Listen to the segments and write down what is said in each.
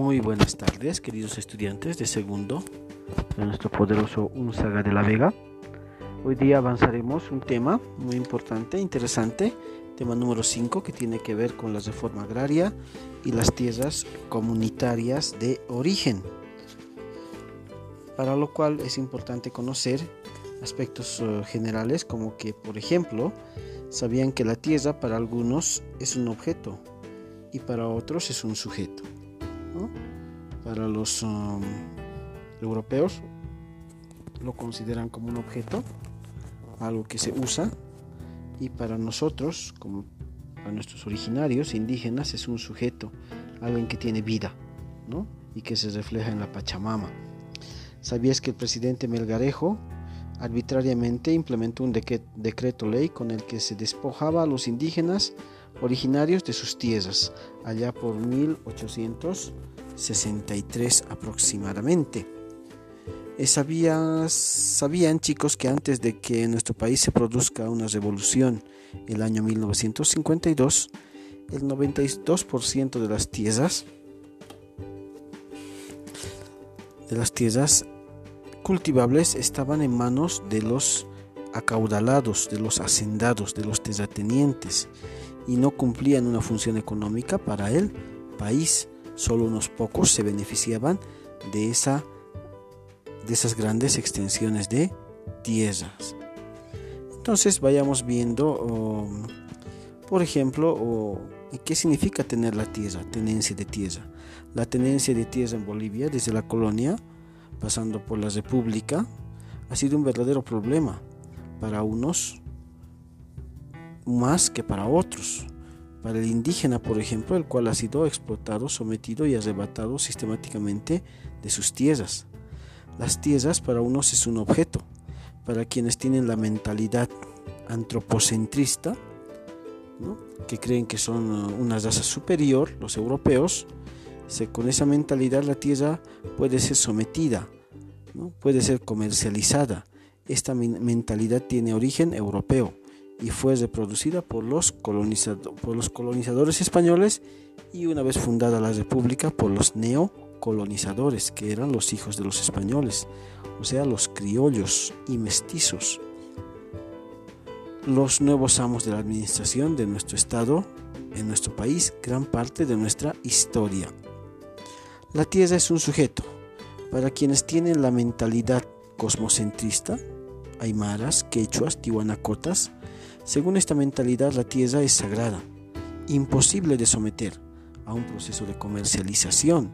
Muy buenas tardes, queridos estudiantes de segundo de nuestro poderoso Unzaga de la Vega. Hoy día avanzaremos un tema muy importante, interesante, tema número 5 que tiene que ver con la reforma agraria y las tierras comunitarias de origen. Para lo cual es importante conocer aspectos uh, generales como que, por ejemplo, sabían que la tierra para algunos es un objeto y para otros es un sujeto. Para los um, europeos lo consideran como un objeto, algo que se usa, y para nosotros, como para nuestros originarios indígenas, es un sujeto, alguien que tiene vida, y que se refleja en la Pachamama. ¿Sabías que el presidente Melgarejo arbitrariamente implementó un decreto ley con el que se despojaba a los indígenas originarios de sus tierras, allá por 1863 aproximadamente. Eh, ¿Sabían chicos que antes de que en nuestro país se produzca una revolución, el año 1952, el 92% de las tierras de las tierras cultivables estaban en manos de los acaudalados, de los hacendados, de los terratenientes y no cumplían una función económica para el país. Solo unos pocos se beneficiaban de, esa, de esas grandes extensiones de tierras. Entonces vayamos viendo, um, por ejemplo, qué significa tener la tierra, tenencia de tierra. La tenencia de tierra en Bolivia desde la colonia, pasando por la república, ha sido un verdadero problema para unos más que para otros. Para el indígena, por ejemplo, el cual ha sido explotado, sometido y arrebatado sistemáticamente de sus tierras. Las tierras para unos es un objeto, para quienes tienen la mentalidad antropocentrista, que creen que son uh, una raza superior, los europeos, con esa mentalidad la tierra puede ser sometida, puede ser comercializada. Esta mentalidad tiene origen europeo y fue reproducida por los, por los colonizadores españoles y una vez fundada la república por los neocolonizadores, que eran los hijos de los españoles, o sea, los criollos y mestizos. Los nuevos amos de la administración de nuestro estado, en nuestro país, gran parte de nuestra historia. La tierra es un sujeto. Para quienes tienen la mentalidad cosmocentrista, aymaras, quechuas, tihuanacotas, según esta mentalidad, la tierra es sagrada, imposible de someter a un proceso de comercialización.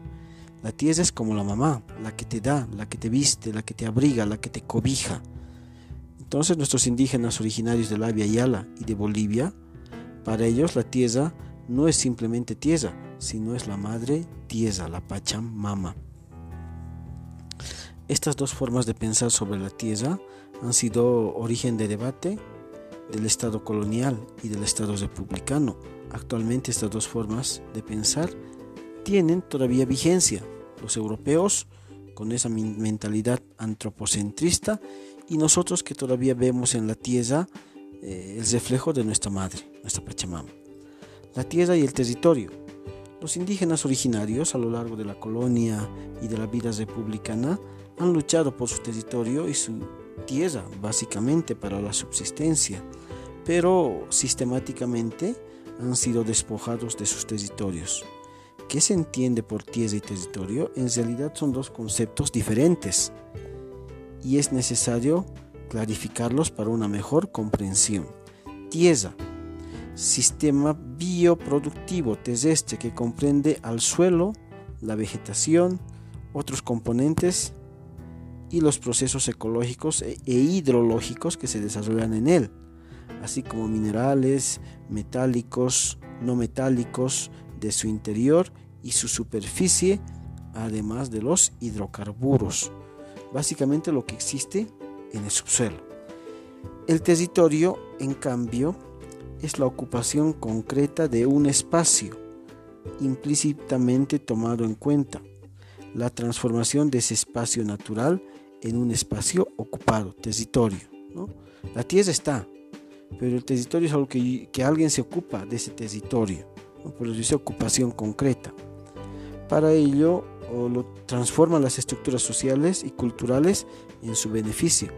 La tierra es como la mamá, la que te da, la que te viste, la que te abriga, la que te cobija. Entonces nuestros indígenas originarios de la Yala y de Bolivia, para ellos la tierra no es simplemente tierra, sino es la madre tierra, la Pachamama. Estas dos formas de pensar sobre la tierra han sido origen de debate del Estado colonial y del Estado republicano. Actualmente estas dos formas de pensar tienen todavía vigencia. Los europeos con esa mentalidad antropocentrista y nosotros que todavía vemos en la tierra eh, el reflejo de nuestra madre, nuestra Pachamama. La tierra y el territorio. Los indígenas originarios a lo largo de la colonia y de la vida republicana han luchado por su territorio y su tierra básicamente para la subsistencia, pero sistemáticamente han sido despojados de sus territorios. ¿Qué se entiende por tierra y territorio? En realidad son dos conceptos diferentes y es necesario clarificarlos para una mejor comprensión. Tierra, sistema bioproductivo terrestre que comprende al suelo, la vegetación, otros componentes y los procesos ecológicos e, e hidrológicos que se desarrollan en él, así como minerales, metálicos, no metálicos de su interior y su superficie, además de los hidrocarburos, básicamente lo que existe en el subsuelo. El territorio, en cambio, es la ocupación concreta de un espacio, implícitamente tomado en cuenta, la transformación de ese espacio natural en un espacio ocupado, territorio. La tierra está, pero el territorio es algo que, alguien se ocupa de ese territorio, por eso dice ocupación concreta. Para ello, lo transforman las estructuras sociales y culturales en su beneficio.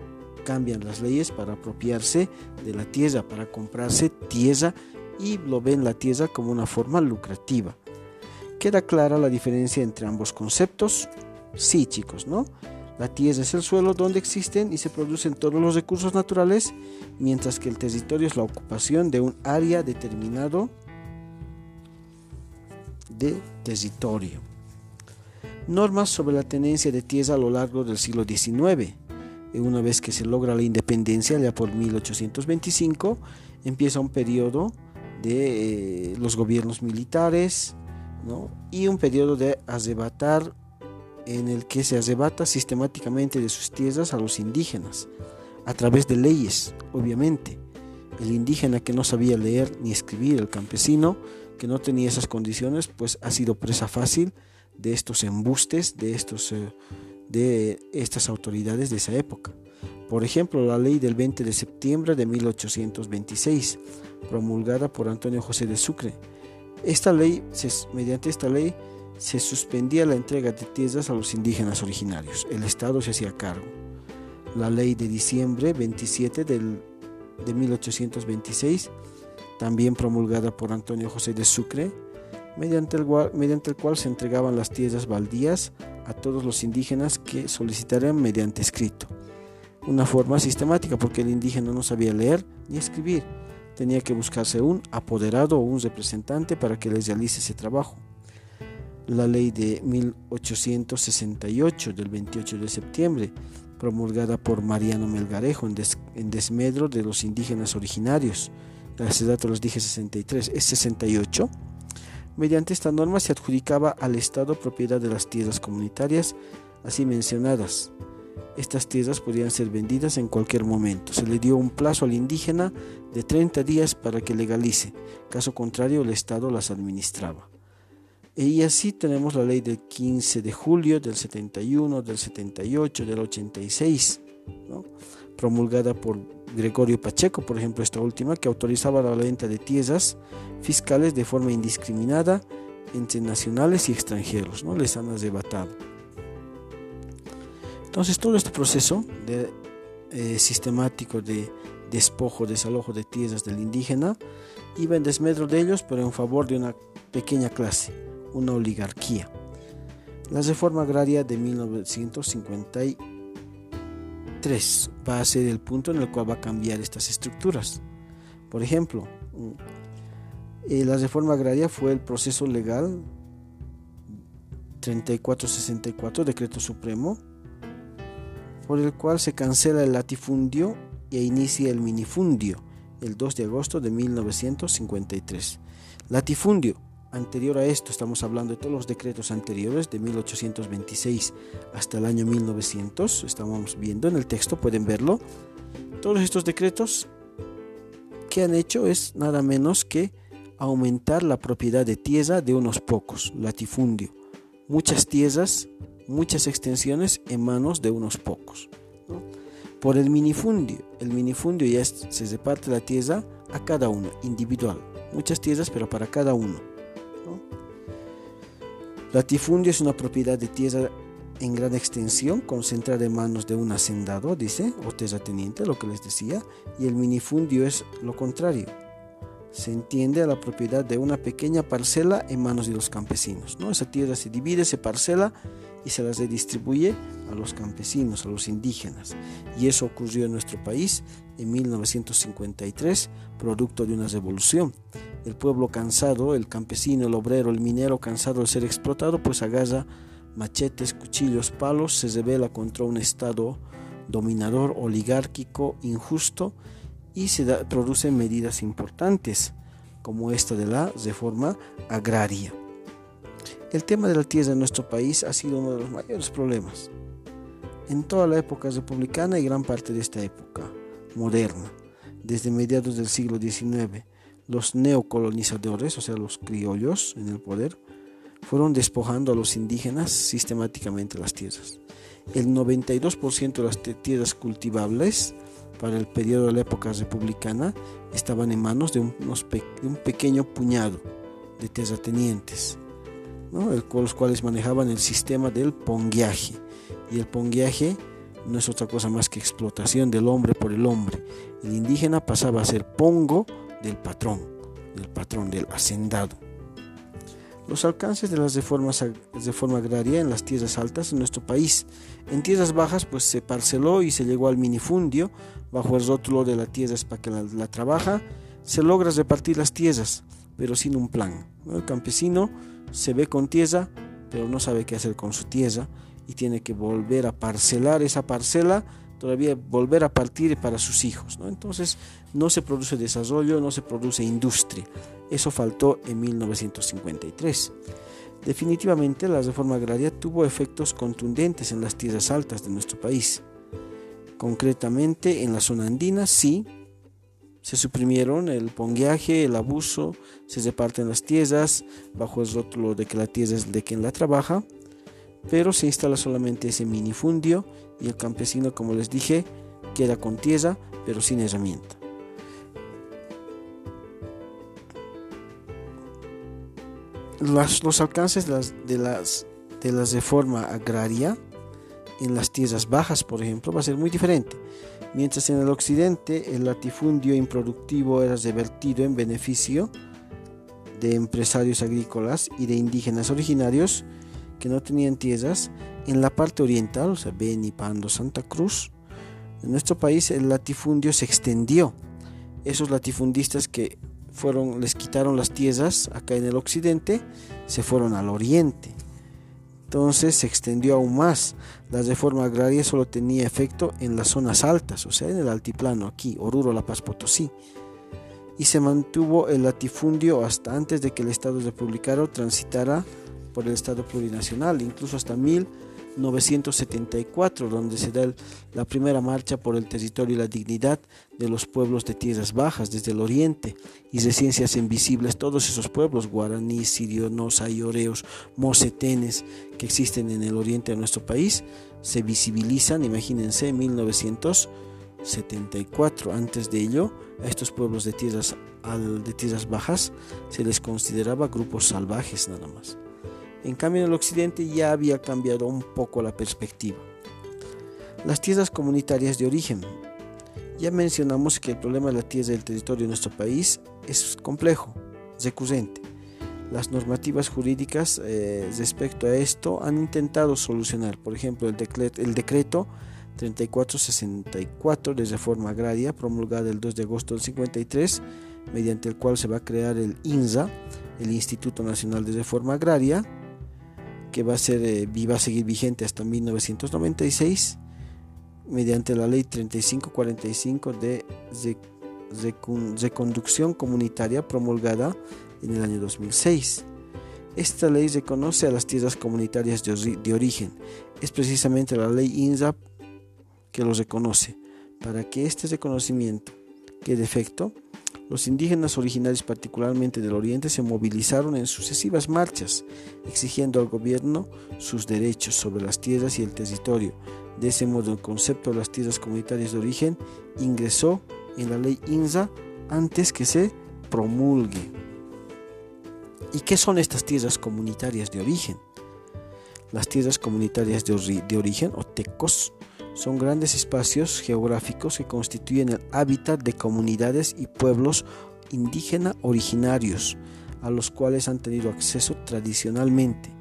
Cambian las leyes para apropiarse de la tierra, para comprarse tierra y lo ven la tierra como una forma lucrativa. ¿Queda clara la diferencia entre ambos conceptos? Sí, chicos, ¿no? La tierra es el suelo donde existen y se producen todos los recursos naturales, mientras que el territorio es la ocupación de un área determinado de territorio. Normas sobre la tenencia de tierra a lo largo del siglo XIX. Una vez que se logra la independencia, ya por 1825, empieza un periodo de eh, los gobiernos militares y un periodo de arrebatar en el que se arrebata sistemáticamente de sus tierras a los indígenas, a través de leyes, obviamente. El indígena que no sabía leer ni escribir, el campesino que no tenía esas condiciones, pues ha sido presa fácil de estos embustes, de, estos, eh, de estas autoridades de esa época. Por ejemplo, la ley del 20 de septiembre de 1826, promulgada por Antonio José de Sucre. Esta ley, mediante esta ley, se suspendía la entrega de tierras a los indígenas originarios. El Estado se hacía cargo. La ley de diciembre 27 de 1826, también promulgada por Antonio José de Sucre, mediante el, mediante el cual se entregaban las tierras baldías a todos los indígenas que solicitaran mediante escrito. Una forma sistemática porque el indígena no sabía leer ni escribir. Tenía que buscarse un apoderado o un representante para que les realice ese trabajo la ley de 1868 del 28 de septiembre, promulgada por Mariano Melgarejo en, desmedro de los indígenas originarios. Hace dato los dije 63, es 68. Mediante esta norma se adjudicaba al Estado propiedad de las tierras comunitarias así mencionadas. Estas tierras podían ser vendidas en cualquier momento. Se le dio un plazo al indígena de 30 días para que legalice. Caso contrario, el Estado las administraba. Y así tenemos la ley del 15 de julio del 71, del 78, del 86, promulgada por Gregorio Pacheco, por ejemplo, esta última, que autorizaba la venta de tierras fiscales de forma indiscriminada entre nacionales y extranjeros, ¿no? les han arrebatado. Entonces todo este proceso de, eh, sistemático de despojo, desalojo de tierras del indígena iba en desmedro de ellos, pero en favor de una pequeña clase una oligarquía. La reforma agraria de 1953 va a ser el punto en el cual va a cambiar estas estructuras. Por ejemplo, eh, la reforma agraria fue el proceso legal 3464, decreto supremo, por el cual se cancela el latifundio e inicia el minifundio el 2 de agosto de 1953. Latifundio anterior a esto, estamos hablando de todos los decretos anteriores, de 1826 hasta el año 1900, estamos viendo en el texto, pueden verlo. Todos estos decretos que han hecho es nada menos que aumentar la propiedad de tierra de unos pocos, latifundio. Muchas tierras, muchas extensiones en manos de unos pocos. Por el minifundio, el minifundio ya se reparte la tierra a cada uno, individual. Muchas tierras, pero para cada uno. Latifundio es una propiedad de tierra en gran extensión, concentrada en manos de un hacendado, dice, o terrateniente, lo que les decía, y el minifundio es lo contrario. Se entiende a la propiedad de una pequeña parcela en manos de los campesinos. ¿no? Esa tierra se divide, se parcela y se la redistribuye a los campesinos, a los indígenas. Y eso ocurrió en nuestro país en 1953, producto de una revolución. El pueblo cansado, el campesino, el obrero, el minero cansado de ser explotado, pues agarra machetes, cuchillos, palos, se revela contra un Estado dominador, oligárquico, injusto y se producen medidas importantes como esta de la reforma agraria. El tema de la tierra en nuestro país ha sido uno de los mayores problemas en toda la época republicana y gran parte de esta época moderna. Desde mediados del siglo XIX, los neocolonizadores, o sea, los criollos en el poder, fueron despojando a los indígenas sistemáticamente las tierras. El 92% de las tierras cultivables para el periodo de la época republicana estaban en manos de, un pequeño puñado de terratenientes. los cuales manejaban el sistema del pongueaje. Y el pongueaje no es otra cosa más que explotación del hombre por el hombre. El indígena pasaba a ser pongo del patrón, del patrón, del hacendado. Los alcances de las reformas de forma agraria en las tierras altas en nuestro país. En tierras bajas pues se parceló y se llegó al minifundio bajo el rótulo de la tierra es para que la, trabaja. Se logra repartir las tierras, pero sin un plan. El campesino se ve con tierra, pero no sabe qué hacer con su tierra y tiene que volver a parcelar esa parcela, todavía volver a partir para sus hijos. ¿no? Entonces no se produce desarrollo, no se produce industria. Eso faltó en 1953. Definitivamente la reforma agraria tuvo efectos contundentes en las tierras altas de nuestro país. Concretamente en la zona andina sí, se suprimieron el pongueaje, el abuso, se reparten las tierras bajo el rótulo de que la tierra es de quien la trabaja pero se instala solamente ese minifundio y el campesino, como les dije, queda con tierra, pero sin herramienta. los alcances de las, de, las, de la reforma agraria en las tierras bajas, por ejemplo, va a ser muy diferente. Mientras en el occidente el latifundio improductivo era revertido en beneficio de empresarios agrícolas y de indígenas originarios, que no tenían tierras, en la parte oriental, o sea, Beni, Pando, Santa Cruz, en nuestro país el latifundio se extendió. Esos latifundistas que fueron, les quitaron las tierras acá en el occidente, se fueron al oriente. Entonces se extendió aún más. La reforma agraria solo tenía efecto en las zonas altas, o sea, en el altiplano, aquí, Oruro, La Paz, Potosí. Y se mantuvo el latifundio hasta antes de que el Estado republicano transitara por el Estado plurinacional, incluso hasta 1974, donde se da la primera marcha por el territorio y la dignidad de los pueblos de tierras bajas desde el oriente, y de ciencias invisibles todos esos pueblos, guaraní, sirionos, ayoreos, mocetenes, que existen en el oriente de nuestro país, se visibilizan, imagínense, en 1974. Antes de ello, a estos pueblos de tierras, de tierras bajas se les consideraba grupos salvajes nada más. En cambio, en el occidente ya había cambiado un poco la perspectiva. Las tierras comunitarias de origen. Ya mencionamos que el problema de la tierra del territorio de nuestro país es complejo, recurrente. Las normativas jurídicas eh, respecto a esto han intentado solucionar, por ejemplo, el decreto, el decreto 3464 de reforma agraria promulgada el 2 de agosto del 53, mediante el cual se va a crear el INSA, el Instituto Nacional de Reforma Agraria, que va a, ser, eh, a seguir vigente hasta 1996 mediante la ley 3545 de reconducción comunitaria promulgada en el año 2006. Esta ley reconoce a las tierras comunitarias de, origen. Es precisamente la ley INSAP que los reconoce. Para que este reconocimiento quede efecto, los indígenas originarios, particularmente del Oriente, se movilizaron en sucesivas marchas, exigiendo al gobierno sus derechos sobre las tierras y el territorio. De ese modo, el concepto de las tierras comunitarias de origen ingresó en la ley INSA antes que se promulgue. ¿Y qué son estas tierras comunitarias de origen? Las tierras comunitarias de, de origen, o TECOS, son grandes espacios geográficos que constituyen el hábitat de comunidades y pueblos indígena originarios a los cuales han tenido acceso tradicionalmente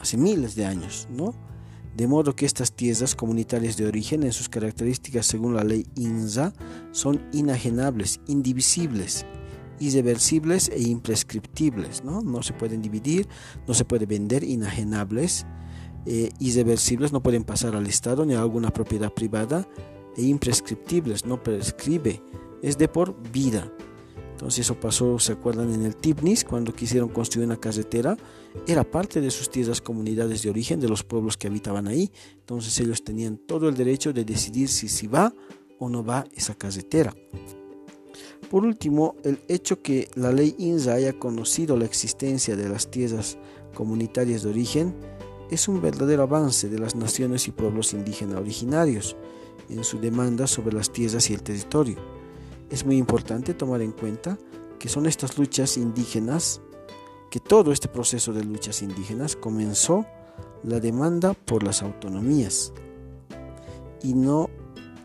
hace miles de años, ¿no? De modo que estas tierras comunitarias de origen en sus características según la ley INSA son inajenables, indivisibles, irreversibles e imprescriptibles, ¿no? No se pueden dividir, no se puede vender inajenables, eh, irreversibles, no pueden pasar al Estado ni a alguna propiedad privada, e imprescriptibles, no prescribe, es de por vida. Entonces eso pasó, ¿se acuerdan? En el Tibnis, cuando quisieron construir una carretera, era parte de sus tierras comunidades de origen, de los pueblos que habitaban ahí. Entonces ellos tenían todo el derecho de decidir si, si va o no va esa carretera. Por último, el hecho que la ley INSA haya conocido la existencia de las tierras comunitarias de origen es un verdadero avance de las naciones y pueblos indígenas originarios en su demanda sobre las tierras y el territorio. Es muy importante tomar en cuenta que son estas luchas indígenas que todo este proceso de luchas indígenas comenzó la demanda por las autonomías y no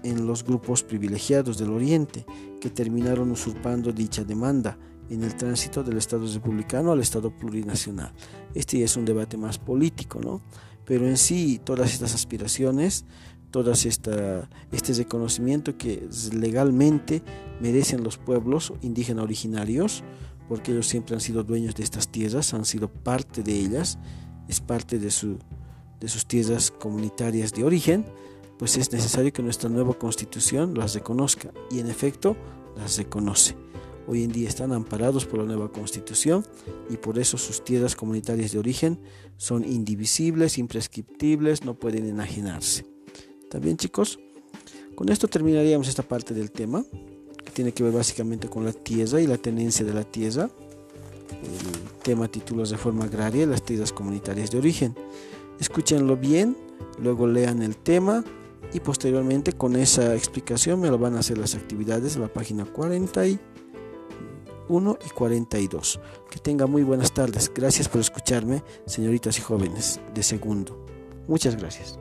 en los grupos privilegiados del Oriente que terminaron usurpando dicha demanda en el tránsito del Estado republicano al Estado plurinacional. Este es un debate más político, ¿no? Pero en sí todas estas aspiraciones, todas esta, este reconocimiento que legalmente merecen los pueblos indígenas originarios, porque ellos siempre han sido dueños de estas tierras, han sido parte de ellas, es parte de, su, de sus tierras comunitarias de origen, pues es necesario que nuestra nueva constitución las reconozca y en efecto las reconoce. Hoy en día están amparados por la nueva constitución y por eso sus tierras comunitarias de origen son indivisibles, imprescriptibles, no pueden enajenarse. ¿También chicos? Con esto terminaríamos esta parte del tema, que tiene que ver básicamente con la tierra y la tenencia de la tierra. El tema titula Reforma Agraria y las tierras comunitarias de origen. Escúchenlo bien, luego lean el tema y posteriormente con esa explicación me lo van a hacer las actividades en la página 41 y 42. Que tenga muy buenas tardes. Gracias por escucharme, señoritas y jóvenes de segundo. Muchas gracias.